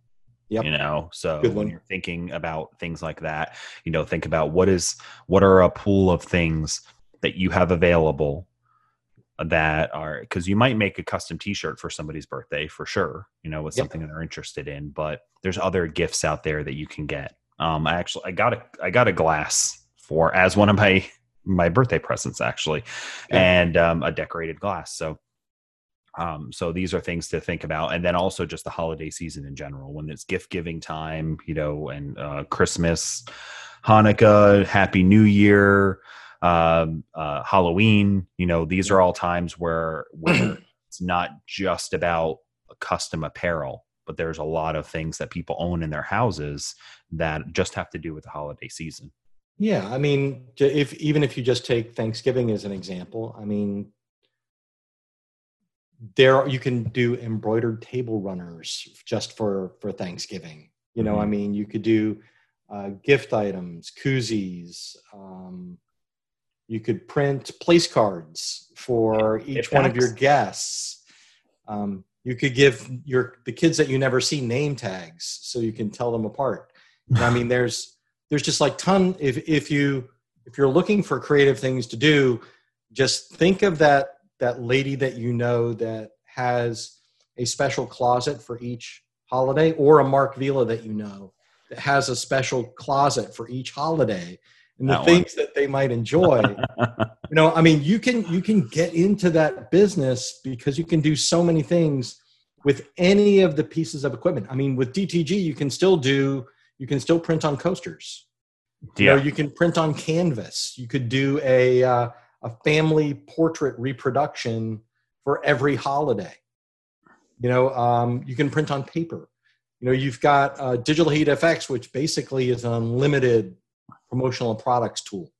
S3: Yep. You know, so when you're thinking about things like that, you know, think about what is what are a pool of things that you have available that are because you might make a custom t-shirt for somebody's birthday for sure you know with yep. something that they're interested in but there's other gifts out there that you can get um i actually i got a i got a glass for as one of my my birthday presents actually yeah. and um a decorated glass so um so these are things to think about and then also just the holiday season in general when it's gift giving time you know and uh christmas hanukkah happy new year um, uh, Halloween. You know, these are all times where, where it's not just about custom apparel, but there's a lot of things that people own in their houses that just have to do with the holiday season.
S2: Yeah, I mean, if even if you just take Thanksgiving as an example, I mean, there you can do embroidered table runners just for for Thanksgiving. You know, mm-hmm. I mean, you could do uh, gift items, koozies, um, you could print place cards for each one of your guests. Um, you could give your the kids that you never see name tags so you can tell them apart. I mean, there's there's just like ton. If if you if you're looking for creative things to do, just think of that that lady that you know that has a special closet for each holiday, or a Mark Vila that you know that has a special closet for each holiday and the
S3: That one.
S2: things that they might enjoy. you know, I mean, you can you can get into that business because you can do so many things with any of the pieces of equipment. I mean, with DTG, you can still do you can still print on coasters. You know,
S3: yeah.
S2: you can print on canvas. You could do a uh, a family portrait reproduction for every holiday. You know, um, you can print on paper. You know, you've got uh, Digital Heat FX, which basically is an unlimited promotional products tool.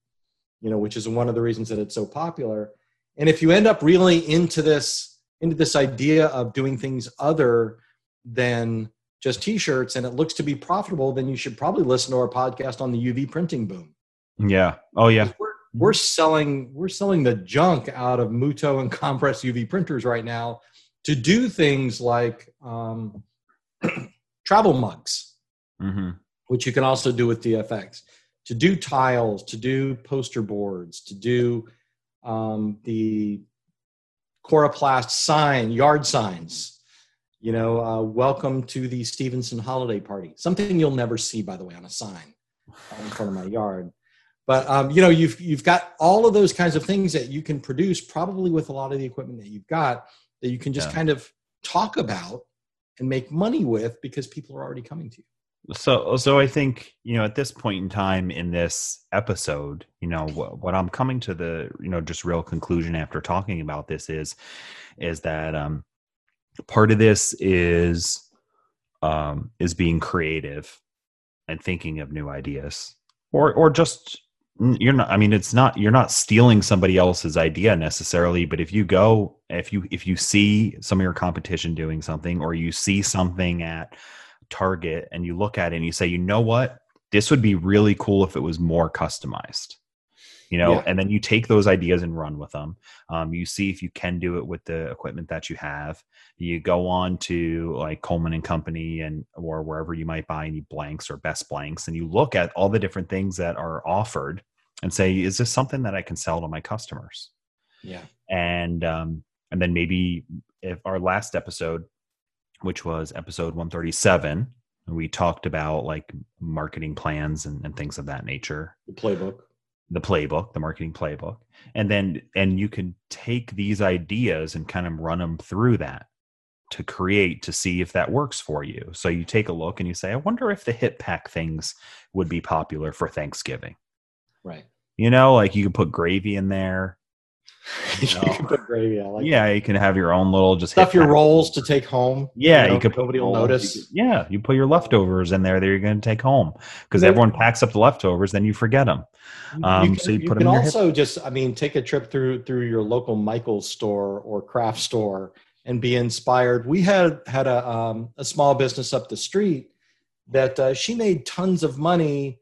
S2: You know, which is one of the reasons that it's so popular. And if you end up really into this into this idea of doing things other than just t-shirts and it looks to be profitable, then you should probably listen to our podcast on the UV printing boom.
S3: yeah. Oh yeah.
S2: We're, we're selling we're selling the junk out of Mutoh and Compress UV printers right now to do things like um, travel mugs,
S3: hmm
S2: which you can also do with DFX, to do tiles, to do poster boards, to do um, the Coroplast sign, yard signs. You know, uh, welcome to the Stevenson holiday party. Something you'll never see, by the way, on a sign in front of my yard. But um, you know, you've you've got all of those kinds of things that you can produce, probably with a lot of the equipment that you've got, that you can just
S3: Yeah.
S2: kind of talk about and make money with because people are already coming to you.
S3: So, so I think you know at this point in time in this episode, you know what, what I'm coming to the you know just real conclusion after talking about this is, is that um, part of this is um, is being creative and thinking of new ideas, or or just you're not. I mean, it's not you're not stealing somebody else's idea necessarily, but if you go if you if you see some of your competition doing something, or you see something at Target and you look at it and you say, you know what, this would be really cool if it was more customized. You know,
S2: Yeah.
S3: and then you take those ideas and run with them. Um, you see if you can do it with the equipment that you have. You go on to like Coleman and Company and or wherever you might buy any blanks or best blanks, and you look at all the different things that are offered and say, is this something that I can sell to my customers?
S2: Yeah.
S3: and um, and then maybe if our last episode, which was episode 137, we talked about like marketing plans and, and things of that nature,
S2: The playbook.
S3: the playbook, the marketing playbook, and then and you can take these ideas and kind of run them through that to create to see if that works for you. So you take a look and you say, I wonder if the hip pack things would be popular for Thanksgiving.
S2: Right.
S3: You know, like you can put gravy in there.
S2: you
S3: No.
S2: can put gravy. Like
S3: yeah, you can have your own little just
S2: stuff your rolls to take home.
S3: Yeah,
S2: know,
S3: you could put
S2: nobody will notice.
S3: you could- yeah, you put your leftovers in there that you're going to take home because everyone packs up the leftovers, then you forget them. Um,
S2: you can,
S3: so you put 'em
S2: can
S3: in your hip-
S2: also just, I mean, take a trip through through your local Michaels store or craft store and be inspired. We had had a um, a small business up the street that uh, she made tons of money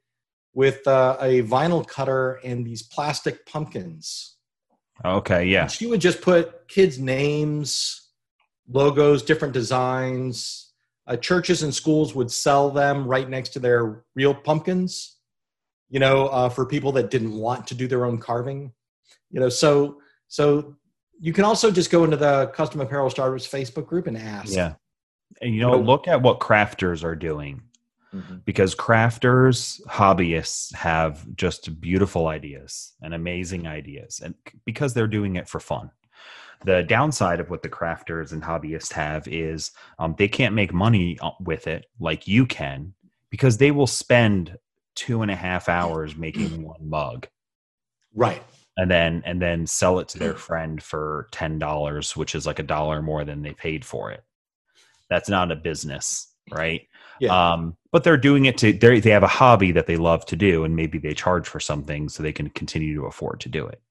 S2: with uh, a vinyl cutter and these plastic pumpkins.
S3: Okay, yeah,
S2: And she would just put kids' names, logos, different designs. Uh, churches and schools would sell them right next to their real pumpkins, you know, uh, for people that didn't want to do their own carving. You know, so so you can also just go into the Custom Apparel Starters Facebook group and ask.
S3: yeah. And you know,
S2: know-
S3: look at what crafters are doing
S2: Mhm.
S3: because crafters, hobbyists have just beautiful ideas and amazing ideas, and because they're doing it for fun. The downside of what the crafters and hobbyists have is um, they can't make money uh, with it like you can because they will spend two and a half hours making one mug
S2: Right.
S3: and then and then sell it to their friend for ten dollars, which is like a dollar more than they paid for it. That's not a business, right?
S2: Yeah.
S3: Um, but they're doing it to they they have a hobby that they love to do, and maybe they charge for something so they can continue to afford to do it.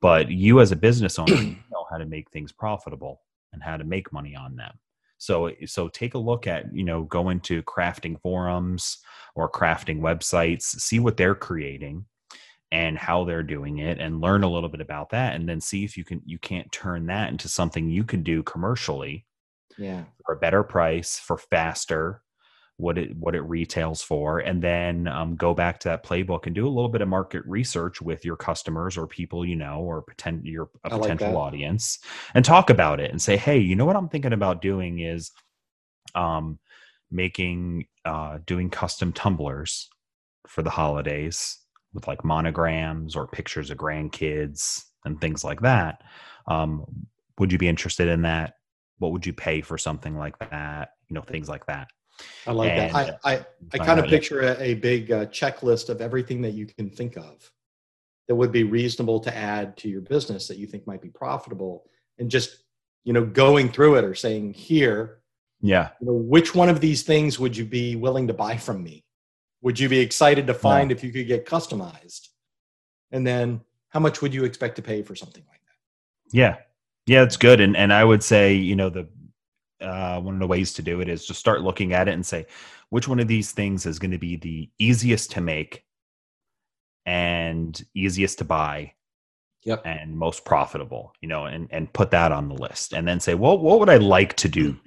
S3: But you, as a business owner, you know how to make things profitable and how to make money on them. So so take a look at you know go into crafting forums or crafting websites, see what they're creating and how they're doing it and learn a little bit about that and then see if you can you can't turn that into something you can do commercially
S2: Yeah.
S3: for a better price for faster what it what it retails for and then um, go back to that playbook and do a little bit of market research with your customers or people you know or pretend your a
S2: I
S3: potential
S2: that.
S3: audience and talk about it and say hey you know what i'm thinking about doing is um making uh doing custom tumblers for the holidays with like monograms or pictures of grandkids and things like that um would you be interested in that? What would you pay for something like that? You know things like that
S2: I like
S3: And-
S2: that. I, I, I kind of picture a, a big uh, checklist of everything that you can think of that would be reasonable to add to your business that you think might be profitable and just, you know, going through it or saying, here,
S3: yeah
S2: you know, which one of these things would you be willing to buy from me? Would you be excited to find if you could get customized? And then how much would you expect to pay for something like that?
S3: Yeah, yeah, it's good, and and I would say you know the uh, one of the ways to do it is just start looking at it and say which one of these things is going to be the easiest to make and easiest to buy
S2: Yep.
S3: and most profitable you know and and put that on the list and then say well what would i like to do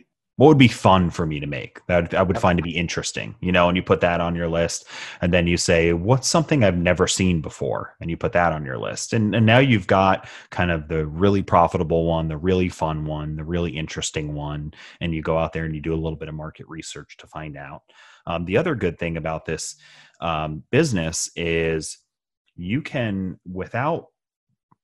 S3: what would be fun for me to make that i would find to be interesting you know and you put that on your list and then you say what's something i've never seen before? And you put that on your list and, and now you've got kind of the really profitable one the really fun one the really interesting one and you go out there and you do a little bit of market research to find out. Um, the other good thing about this um, business is you can without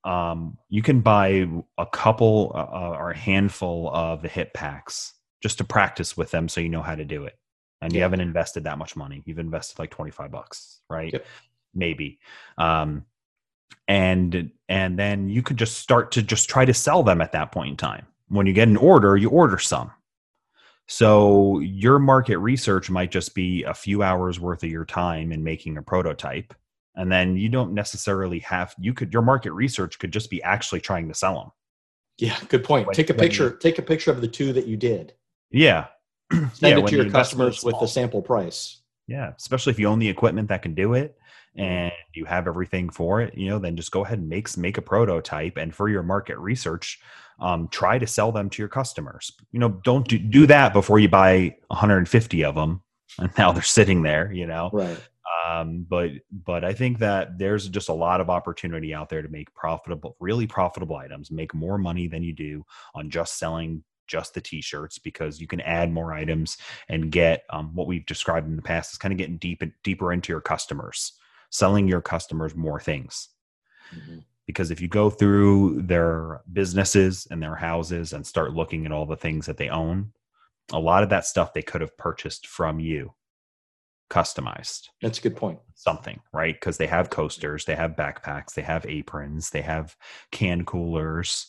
S3: um, you can buy a couple uh, or a handful of the hip packs just to practice with them so you know how to do it and you haven't invested that much money you've invested like 25 bucks right
S2: Yep.
S3: maybe um, and and then you could just start to just try to sell them at that point in time when you get an order you order some so your market research might just be a few hours worth of your time in making a prototype and then you don't necessarily have you could your market research could just be actually trying to sell them
S2: Yeah, good point. Take a
S3: when you-
S2: picture. Take a picture of the two that you did.
S3: Yeah
S2: Send
S3: Yeah,
S2: it to your customers with the sample price.
S3: Yeah, especially if you own the equipment that can do it and you have everything for it, you know, then just go ahead and make make a prototype and for your market research, um, try to sell them to your customers. You know, don't do, do that before you buy 150 of them and now they're sitting there, you know.
S2: Right.
S3: Um, but but I think that there's just a lot of opportunity out there to make profitable, really profitable items, make more money than you do on just selling just the t-shirts because you can add more items and get um, what we've described in the past is kind of getting deep deeper into your customers, selling your customers more things.
S2: Mhm.
S3: Because if you go through their businesses and their houses and start looking at all the things that they own, a lot of that stuff they could have purchased from you, customized
S2: That's a good point.
S3: something, right? Because they have coasters, they have backpacks, they have aprons, they have can coolers,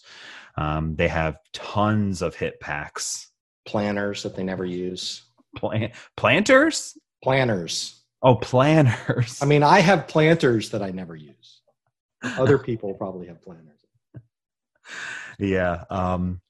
S3: um, they have tons of hip packs.
S2: Planners that they never use.
S3: Plant planters?
S2: Planners.
S3: Oh, planners.
S2: I mean, I have planters that I never use. Other people probably have planners.
S3: yeah. Um,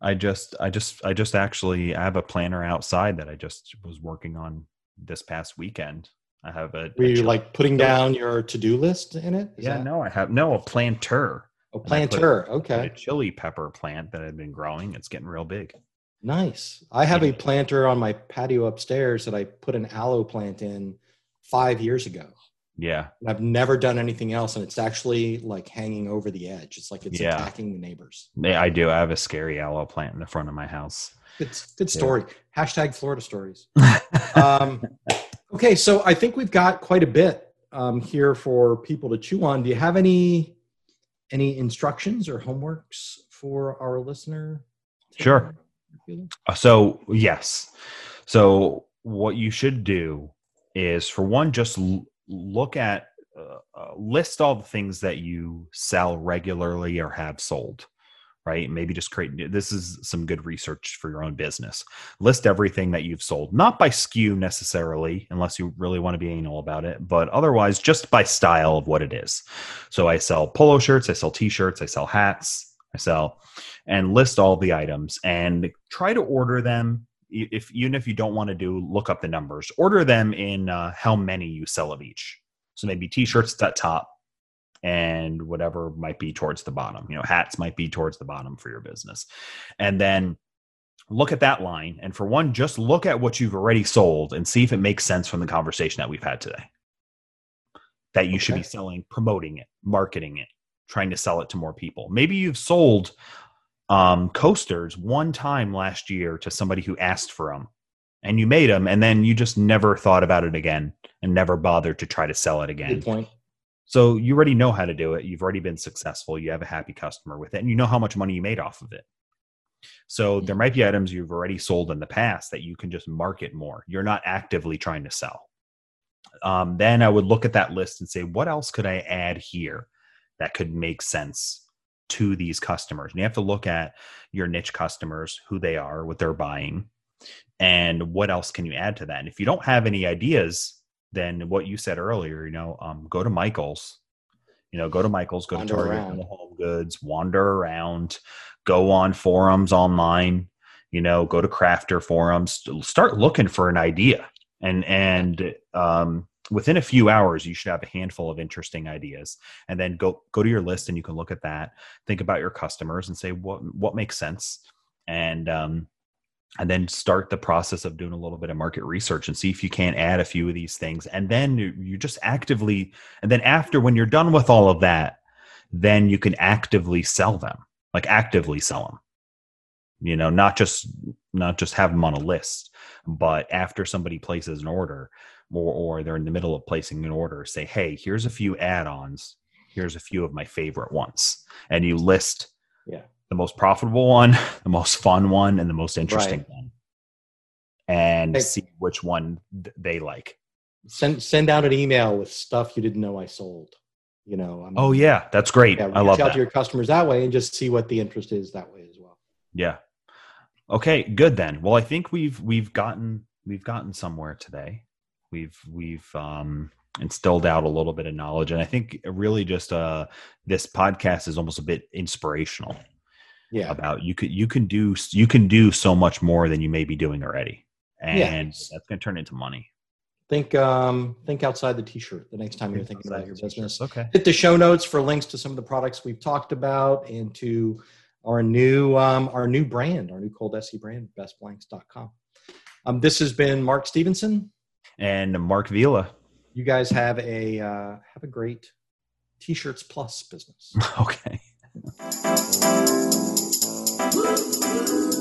S3: I just, I just, I just actually, I have a planner outside that I just was working on this past weekend. I have a,
S2: Were
S3: a
S2: you like putting down your to-do list in it? Is
S3: yeah,
S2: that-
S3: no, I have no a planter, oh,
S2: A
S3: I put-
S2: planter.
S3: a
S2: Okay.
S3: chili pepper plant that I've been growing. It's getting real big.
S2: Nice. I have
S3: Yeah.
S2: a planter on my patio upstairs that I put an aloe plant in five years ago.
S3: Yeah,
S2: And I've never done anything else, and it's actually like hanging over the edge. It's like it's
S3: Yeah.
S2: attacking the neighbors.
S3: Yeah, I do. I have a scary aloe plant in the front of my house.
S2: Good, good
S3: Yeah.
S2: story. Hashtag Florida stories. um, okay, so I think we've got quite a bit um, here for people to chew on. Do you have any any instructions or homeworks for our listener?
S3: Sure. so, yes. So, what you should do is, for one, just l- look at, uh, uh, list all the things that you sell regularly or have sold. Right. Maybe just create this is some good research for your own business. List everything that you've sold, not by SKU necessarily, unless you really want to be anal about it, but otherwise just by style of what it is. So I sell polo shirts, I sell t shirts, I sell hats, I sell, and list all the items and try to order them. If even if you don't want to do look up the numbers, order them in uh, how many you sell of each. So maybe t-shirts at top, and whatever might be towards the bottom. You know, hats might be towards the bottom for your business, and then look at that line. And for one, just look at what you've already sold and see if it makes sense from the conversation that we've had today. That you should be selling, promoting it, marketing it, trying to sell it to more people. Maybe you've sold um, coasters one time last year to somebody who asked for them and you made them and then you just never thought about it again and never bothered to try to sell it again.
S2: Good point.
S3: So you already know how to do it. You've already been successful. You have a happy customer with it, and you know how much money you made off of it. So there might be items you've already sold in the past that you can just market more. You're not actively trying to sell. Um, then I would look at that list and say, what else could I add here that could make sense to these customers? And you have to look at your niche customers, who they are, what they're buying, and what else can you add to that. And if you don't have any ideas, then what you said earlier, you know, um, go to Michael's, you know, go to Michael's, go
S2: Wander
S3: to Target,
S2: around.
S3: go to Home Goods, wander around, go on forums online, you know, go to crafter forums, start looking for an idea. And, and, um, within a few hours, you should have a handful of interesting ideas and then go, go to your list and you can look at that, think about your customers and say, what, what makes sense? And, um, and then start the process of doing a little bit of market research and see if you can't add a few of these things. And then you, just actively and then after when you're done with all of that then you can actively sell them like actively sell them you know not just not just have them on a list but after somebody places an order or, or they're in the middle of placing an order say hey here's a few add-ons. Here's a few of my favorite ones. And you list
S2: Yeah.
S3: The most profitable one the most fun one and the most interesting
S2: Right.
S3: one and see which one th- they like
S2: Send send out an email with stuff you didn't know I sold. You know. I mean,
S3: oh yeah that's great
S2: yeah,
S3: i love
S2: out
S3: that
S2: to your customers that way and just see what the interest is that way as well.
S3: Yeah. Okay, good then. Well, I think we've we've gotten we've gotten somewhere today. We've we've um instilled out a little bit of knowledge and I think really just uh this podcast is almost a bit inspirational
S2: Yeah.
S3: about you could you can do you can do so much more than you may be doing already. And
S2: Yeah.
S3: that's going to turn into money.
S2: Think um think outside the t-shirt the next time you're thinking about your business.
S3: Okay.
S2: hit the show notes for links to some of the products we've talked about and to our new um, our new brand, our new Coldesi brand, bestblanks.com. Um, this has been Mark Stevenson.
S3: And Mark Vila.
S2: You guys have a uh, have a great t-shirts plus business.
S3: Okay. Woo!